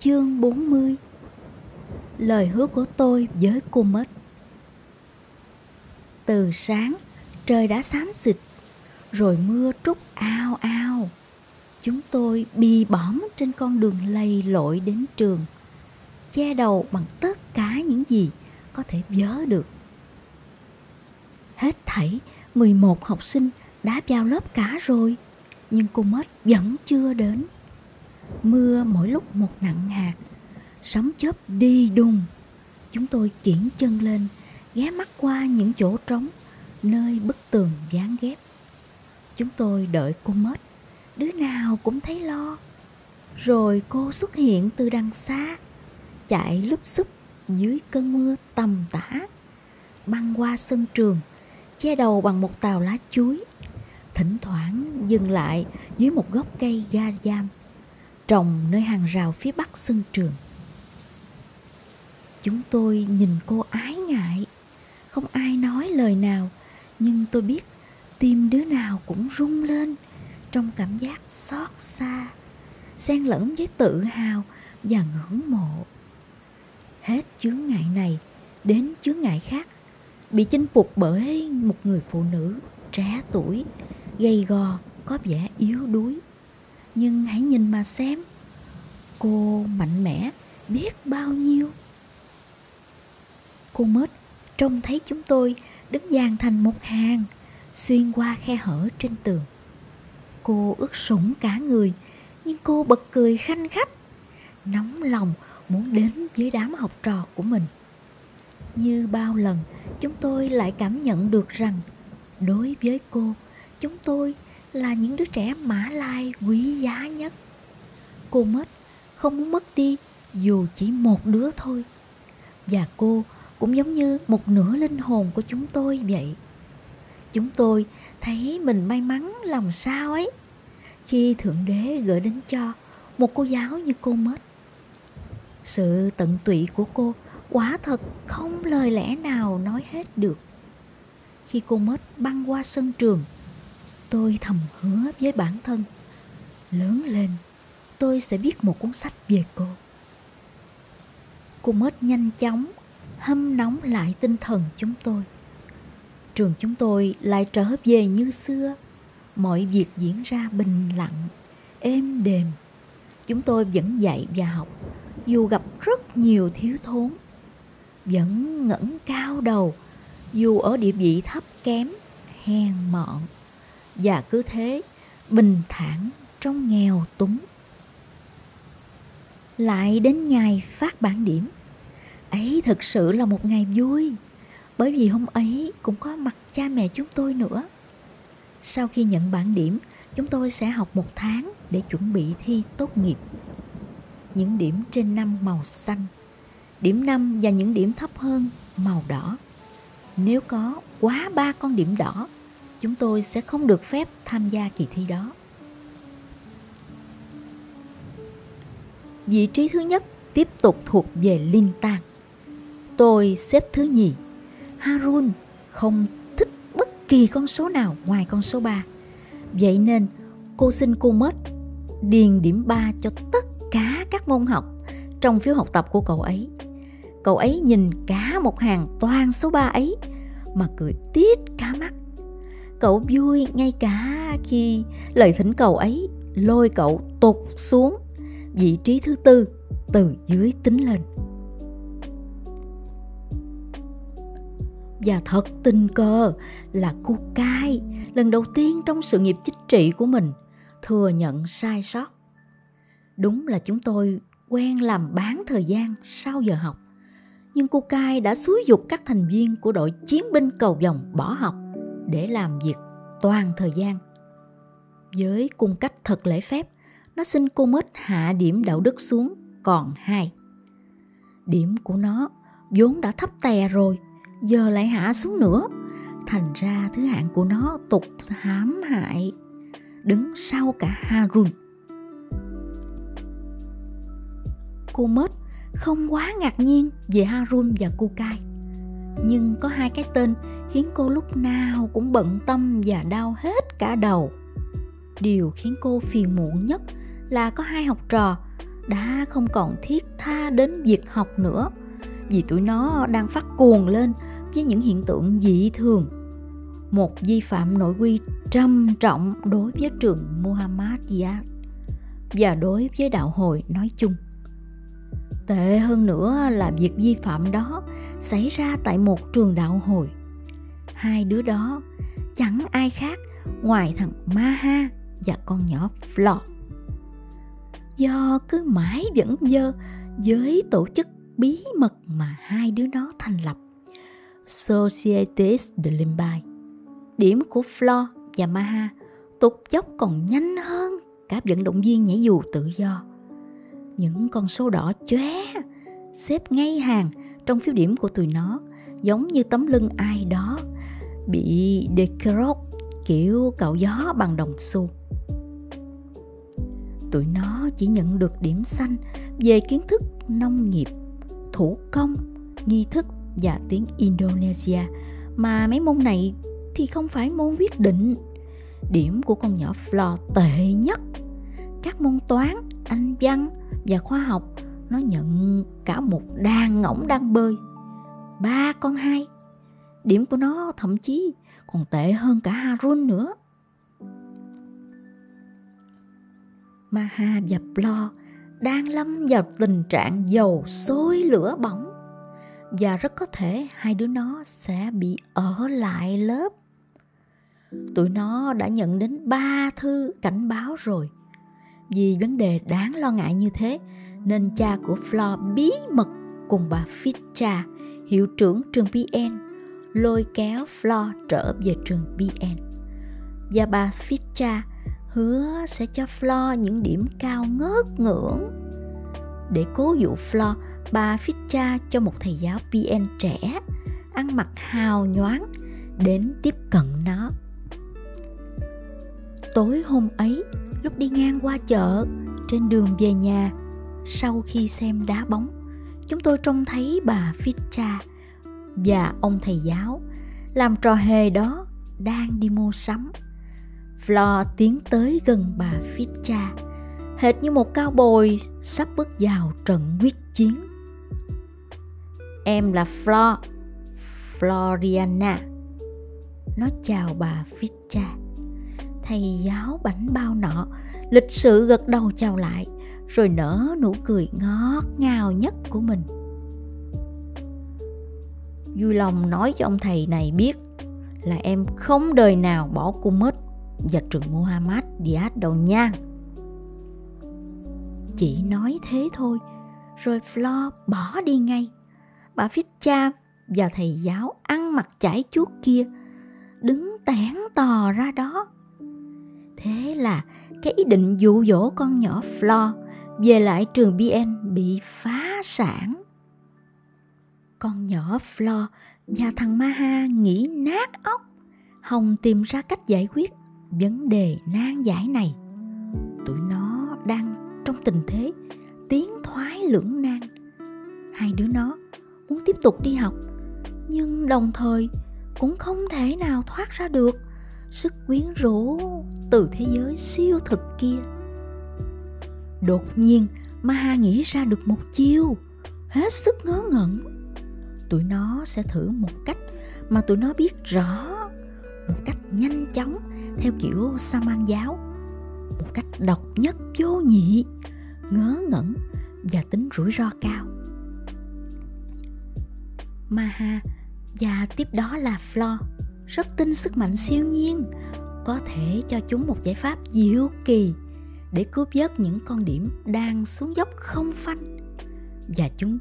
Chương 40 Lời hứa của tôi với cô mất Từ sáng, trời đã xám xịt, rồi mưa trút ao ao. Chúng tôi bị bõm trên con đường lầy lội đến trường, che đầu bằng tất cả những gì có thể vớ được. Hết thảy 11 học sinh đã vào lớp cả rồi, nhưng cô mất vẫn chưa đến. Mưa mỗi lúc một nặng hạt. Sấm chớp đi đùng. Chúng tôi kiển chân lên, Ghé mắt qua những chỗ trống, Nơi bức tường dán ghép. Chúng tôi đợi cô mất. Đứa nào cũng thấy lo. Rồi cô xuất hiện từ đằng xa, Chạy lúp xúp dưới cơn mưa tầm tã, Băng qua sân trường, Che đầu bằng một tàu lá chuối. Thỉnh thoảng dừng lại dưới một gốc cây ga giam trồng nơi hàng rào phía bắc sân trường. Chúng tôi nhìn cô ái ngại, không ai nói lời nào, nhưng tôi biết tim đứa nào cũng rung lên trong cảm giác xót xa, xen lẫn với tự hào và ngưỡng mộ. Hết chướng ngại này đến chướng ngại khác, bị chinh phục bởi một người phụ nữ trẻ tuổi, gầy gò, có vẻ yếu đuối nhưng hãy nhìn mà xem, cô mạnh mẽ biết bao nhiêu. Cô mết trông thấy chúng tôi đứng dàn thành một hàng, xuyên qua khe hở trên tường. Cô ướt sũng cả người, nhưng cô bật cười khanh khách, nóng lòng muốn đến với đám học trò của mình. Như bao lần, chúng tôi lại cảm nhận được rằng đối với cô, chúng tôi là những đứa trẻ mã lai quý giá nhất. Cô mất, không muốn mất đi dù chỉ một đứa thôi. Và cô cũng giống như một nửa linh hồn của chúng tôi vậy. Chúng tôi thấy mình may mắn lòng sao ấy khi Thượng Đế gửi đến cho một cô giáo như cô mất. Sự tận tụy của cô quả thật không lời lẽ nào nói hết được. Khi cô mất băng qua sân trường tôi thầm hứa với bản thân. Lớn lên, tôi sẽ viết một cuốn sách về cô. Cô mất nhanh chóng hâm nóng lại tinh thần chúng tôi. Trường chúng tôi lại trở về như xưa. Mọi việc diễn ra bình lặng, êm đềm. Chúng tôi vẫn dạy và học, dù gặp rất nhiều thiếu thốn. Vẫn ngẩng cao đầu, dù ở địa vị thấp kém, hèn mọn và cứ thế, bình thản trong nghèo túng. Lại đến ngày phát bản điểm, ấy thực sự là một ngày vui, bởi vì hôm ấy cũng có mặt cha mẹ chúng tôi nữa. Sau khi nhận bản điểm, chúng tôi sẽ học một tháng để chuẩn bị thi tốt nghiệp. Những điểm trên năm màu xanh, điểm năm và những điểm thấp hơn màu đỏ. Nếu có quá ba con điểm đỏ chúng tôi sẽ không được phép tham gia kỳ thi đó. Vị trí thứ nhất tiếp tục thuộc về Linh Tang. Tôi xếp thứ nhì. Harun không thích bất kỳ con số nào ngoài con số 3. Vậy nên, cô xin cô mất điền điểm 3 cho tất cả các môn học trong phiếu học tập của cậu ấy. Cậu ấy nhìn cả một hàng toàn số 3 ấy mà cười tít cả mắt cậu vui ngay cả khi lời thỉnh cầu ấy lôi cậu tụt xuống vị trí thứ tư từ dưới tính lên. Và thật tình cờ là cô cai, lần đầu tiên trong sự nghiệp chính trị của mình, thừa nhận sai sót. Đúng là chúng tôi quen làm bán thời gian sau giờ học, nhưng cô cai đã xúi dục các thành viên của đội chiến binh cầu vòng bỏ học để làm việc toàn thời gian. Với cung cách thật lễ phép, nó xin cô mất hạ điểm đạo đức xuống còn hai. Điểm của nó vốn đã thấp tè rồi, giờ lại hạ xuống nữa. Thành ra thứ hạng của nó tục hãm hại, đứng sau cả Harun. Cô mết không quá ngạc nhiên về Harun và Kukai. Nhưng có hai cái tên khiến cô lúc nào cũng bận tâm và đau hết cả đầu điều khiến cô phiền muộn nhất là có hai học trò đã không còn thiết tha đến việc học nữa, vì tụi nó đang phát cuồng lên với những hiện tượng dị thường một vi phạm nội quy trầm trọng đối với trường Muhammadiyat và đối với đạo hồi nói chung. Tệ hơn nữa là việc vi phạm đó xảy ra tại một trường đạo hồi. Hai đứa đó chẳng ai khác ngoài thằng Maha và con nhỏ Flo. Do cứ mãi vẫn dơ với tổ chức bí mật mà hai đứa nó thành lập, Societes de Limbai. Điểm của Flo và Maha tụt dốc còn nhanh hơn cả vận động viên nhảy dù tự do. Những con số đỏ chóe xếp ngay hàng trong phiếu điểm của tụi nó giống như tấm lưng ai đó bị decorot kiểu cạo gió bằng đồng xu. Tụi nó chỉ nhận được điểm xanh về kiến thức nông nghiệp, thủ công, nghi thức và tiếng Indonesia mà mấy môn này thì không phải môn quyết định. Điểm của con nhỏ Flo tệ nhất. Các môn toán, anh văn và khoa học nó nhận cả một đàn ngỗng đang bơi. Ba con hai. Điểm của nó thậm chí còn tệ hơn cả Harun nữa. Maha và Plo đang lâm vào tình trạng dầu sôi lửa bỏng và rất có thể hai đứa nó sẽ bị ở lại lớp. Tụi nó đã nhận đến ba thư cảnh báo rồi. Vì vấn đề đáng lo ngại như thế nên cha của Flo bí mật cùng bà Ficha, hiệu trưởng trường PN, lôi kéo Flo trở về trường PN. Và bà Ficha hứa sẽ cho Flo những điểm cao ngớt ngưỡng. Để cố dụ Flo, bà Ficha cho một thầy giáo PN trẻ, ăn mặc hào nhoáng, đến tiếp cận nó. Tối hôm ấy, lúc đi ngang qua chợ, trên đường về nhà, sau khi xem đá bóng, chúng tôi trông thấy bà Ficha và ông thầy giáo làm trò hề đó đang đi mua sắm. Flo tiến tới gần bà Ficha, hệt như một cao bồi sắp bước vào trận quyết chiến. Em là Flo, Floriana. Nó chào bà Ficha. Thầy giáo bảnh bao nọ lịch sự gật đầu chào lại rồi nở nụ cười ngọt ngào nhất của mình vui lòng nói cho ông thầy này biết là em không đời nào bỏ cô mất. và trường Muhammad Diaz đâu nha. Chỉ nói thế thôi, rồi Flo bỏ đi ngay. Bà Fitcha và thầy giáo ăn mặc chải chuốt kia đứng tản tò ra đó. Thế là cái ý định dụ dỗ con nhỏ Flo về lại trường BN bị phá sản. Con nhỏ Flo và thằng Maha nghĩ nát óc, Hồng tìm ra cách giải quyết vấn đề nan giải này. Tụi nó đang trong tình thế tiến thoái lưỡng nan. Hai đứa nó muốn tiếp tục đi học, nhưng đồng thời cũng không thể nào thoát ra được sức quyến rũ từ thế giới siêu thực kia đột nhiên Maha nghĩ ra được một chiêu. Hết sức ngớ ngẩn. Tụi nó sẽ thử một cách mà tụi nó biết rõ. Một cách nhanh chóng, theo kiểu Saman giáo. Một cách độc nhất vô nhị. Ngớ ngẩn và tính rủi ro cao. Maha và tiếp đó là Flo. Rất tin sức mạnh siêu nhiên, có thể cho chúng một giải pháp diệu kỳ để cứu vớt những con điểm đang xuống dốc không phanh. Và chúng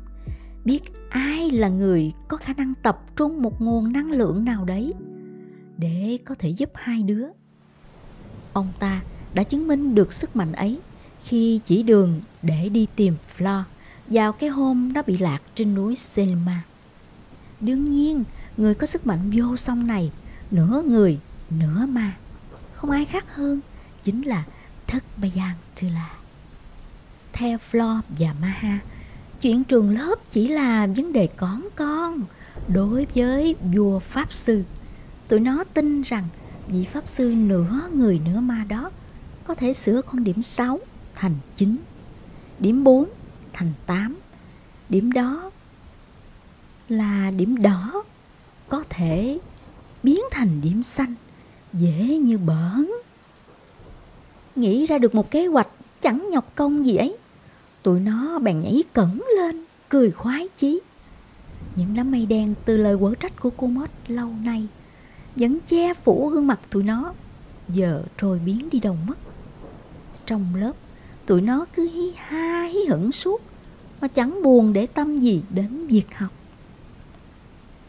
biết ai là người có khả năng tập trung một nguồn năng lượng nào đấy để có thể giúp hai đứa. Ông ta đã chứng minh được sức mạnh ấy khi chỉ đường để đi tìm Flo vào cái hôm nó bị lạc trên núi Selma. Đương nhiên, người có sức mạnh vô song này, nửa người, nửa ma, không ai khác hơn, chính là thất Bayan Tula. Theo Flo và Maha, chuyện trường lớp chỉ là vấn đề con con đối với vua Pháp Sư. Tụi nó tin rằng vị Pháp Sư nửa người nửa ma đó có thể sửa con điểm 6 thành 9. điểm 4 thành 8. Điểm đó là điểm đỏ có thể biến thành điểm xanh dễ như bỡn. Nghĩ ra được một kế hoạch chẳng nhọc công gì ấy. Tụi nó bèn nhảy cẩn lên, cười khoái chí. Những đám mây đen từ lời quở trách của cô Mốt lâu nay vẫn che phủ gương mặt tụi nó, giờ trôi biến đi đâu mất. Trong lớp, tụi nó cứ hí ha hí hửng suốt, mà chẳng buồn để tâm gì đến việc học.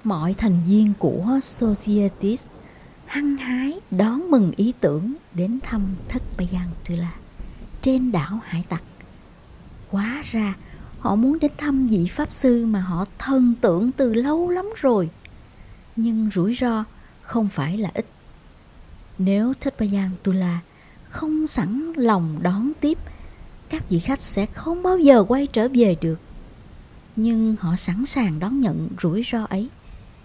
Mọi thành viên của Societies hăng hái đón mừng ý tưởng đến thăm thất Bayan Trila trên đảo Hải Tặc. Quá ra họ muốn đến thăm vị Pháp Sư mà họ thân tưởng từ lâu lắm rồi. Nhưng rủi ro không phải là ít. Nếu Thất Bayan Tula không sẵn lòng đón tiếp, các vị khách sẽ không bao giờ quay trở về được. Nhưng họ sẵn sàng đón nhận rủi ro ấy,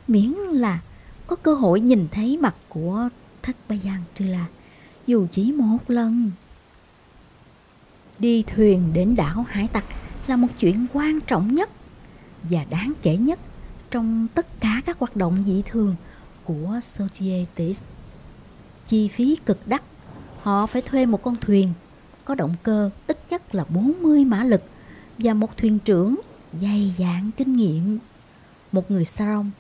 miễn là có cơ hội nhìn thấy mặt của Thất Ba Giang Trư La, dù chỉ một lần. Đi thuyền đến đảo Hải Tặc là một chuyện quan trọng nhất và đáng kể nhất trong tất cả các hoạt động dị thường của Societies. Chi phí cực đắt, họ phải thuê một con thuyền có động cơ ít nhất là 40 mã lực và một thuyền trưởng dày dạn kinh nghiệm. Một người sarong,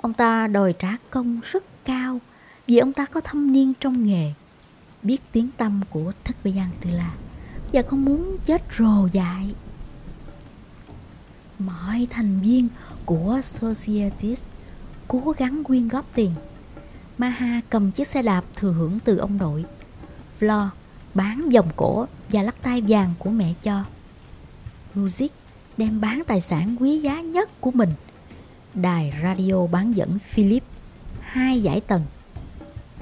ông ta đòi trả công rất cao vì ông ta có thâm niên trong nghề, biết tiếng tâm của Thất giang Tư La và không muốn chết rồ dại. Mọi thành viên của Societies cố gắng quyên góp tiền. Maha cầm chiếc xe đạp thừa hưởng từ ông nội. Flo bán vòng cổ và lắc tay vàng của mẹ cho. Ruzik đem bán tài sản quý giá nhất của mình. Đài radio bán dẫn Philip, hai giải tầng.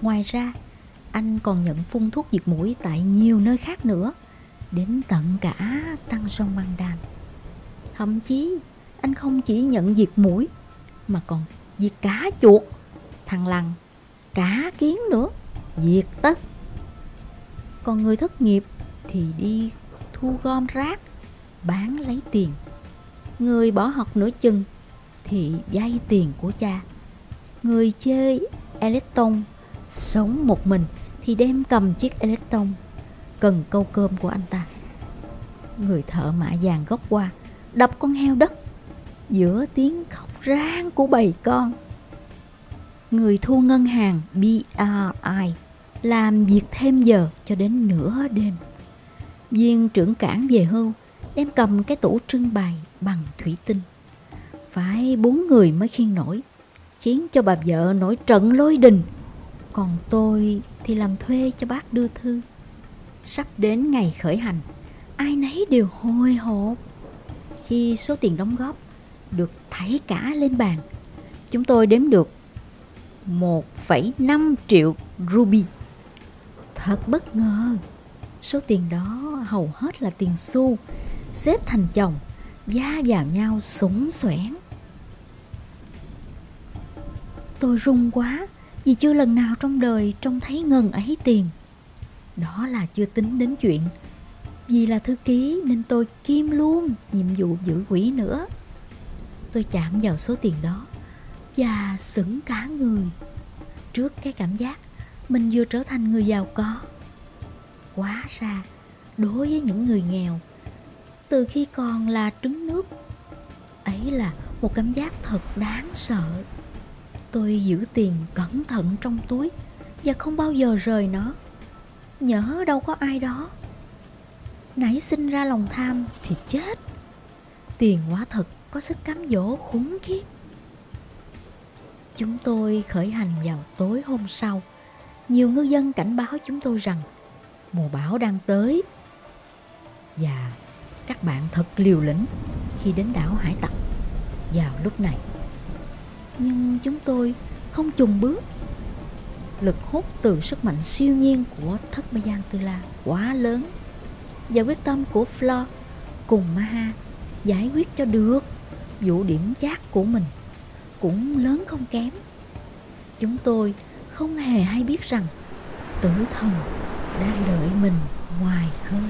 Ngoài ra, anh còn nhận phun thuốc diệt mũi tại nhiều nơi khác nữa, đến tận cả Tăng Sông Mandan. Thậm chí, anh không chỉ nhận diệt mũi, mà còn diệt cá chuột, thằng lằn, cá kiến nữa, diệt tất. Còn người thất nghiệp thì đi thu gom rác, bán lấy tiền. Người bỏ học nửa chừng thì vay tiền của cha. Người chơi electron sống một mình thì đem cầm chiếc electron cần câu cơm của anh ta. Người thợ mạ vàng gốc qua, đập con heo đất, giữa tiếng khóc rang của bầy con. Người thu ngân hàng BRI làm việc thêm giờ cho đến nửa đêm. Viên trưởng cảng về hưu, đem cầm cái tủ trưng bày bằng thủy tinh. Phải bốn người mới khiên nổi, khiến cho bà vợ nổi trận lôi đình. Còn tôi thì làm thuê cho bác đưa thư. Sắp đến ngày khởi hành, ai nấy đều hồi hộp. Khi số tiền đóng góp được thảy cả lên bàn, chúng tôi đếm được 1,5 triệu ruby. Thật bất ngờ, số tiền đó hầu hết là tiền xu, xếp thành chồng, da vào nhau súng xoẻn. Tôi run quá vì chưa lần nào trong đời trông thấy ngần ấy tiền. Đó là chưa tính đến chuyện. Vì là thư ký nên tôi kiêm luôn nhiệm vụ giữ quỹ nữa. Tôi chạm vào số tiền đó Và sững cả người. Trước cái cảm giác mình vừa trở thành người giàu có. Quá ra, đối với những người nghèo, Từ khi còn là trứng nước, Ấy là một cảm giác thật đáng sợ. Tôi giữ tiền cẩn thận trong túi Và không bao giờ rời nó. Nhỡ đâu có ai đó. Nãy sinh ra lòng tham thì chết. Tiền quá thật có sức cám dỗ khủng khiếp. Chúng tôi khởi hành vào tối hôm sau. Nhiều ngư dân cảnh báo chúng tôi rằng Mùa bão đang tới. Và các bạn thật liều lĩnh khi đến đảo Hải Tặc vào lúc này. Nhưng chúng tôi không trùng bước lực hút từ sức mạnh siêu nhiên của thất ma giang tư la quá lớn và quyết tâm của Flo cùng Maha giải quyết cho được vụ điểm chát của mình cũng lớn không kém. Chúng tôi không hề hay biết rằng tử thần đang đợi mình ngoài khơi.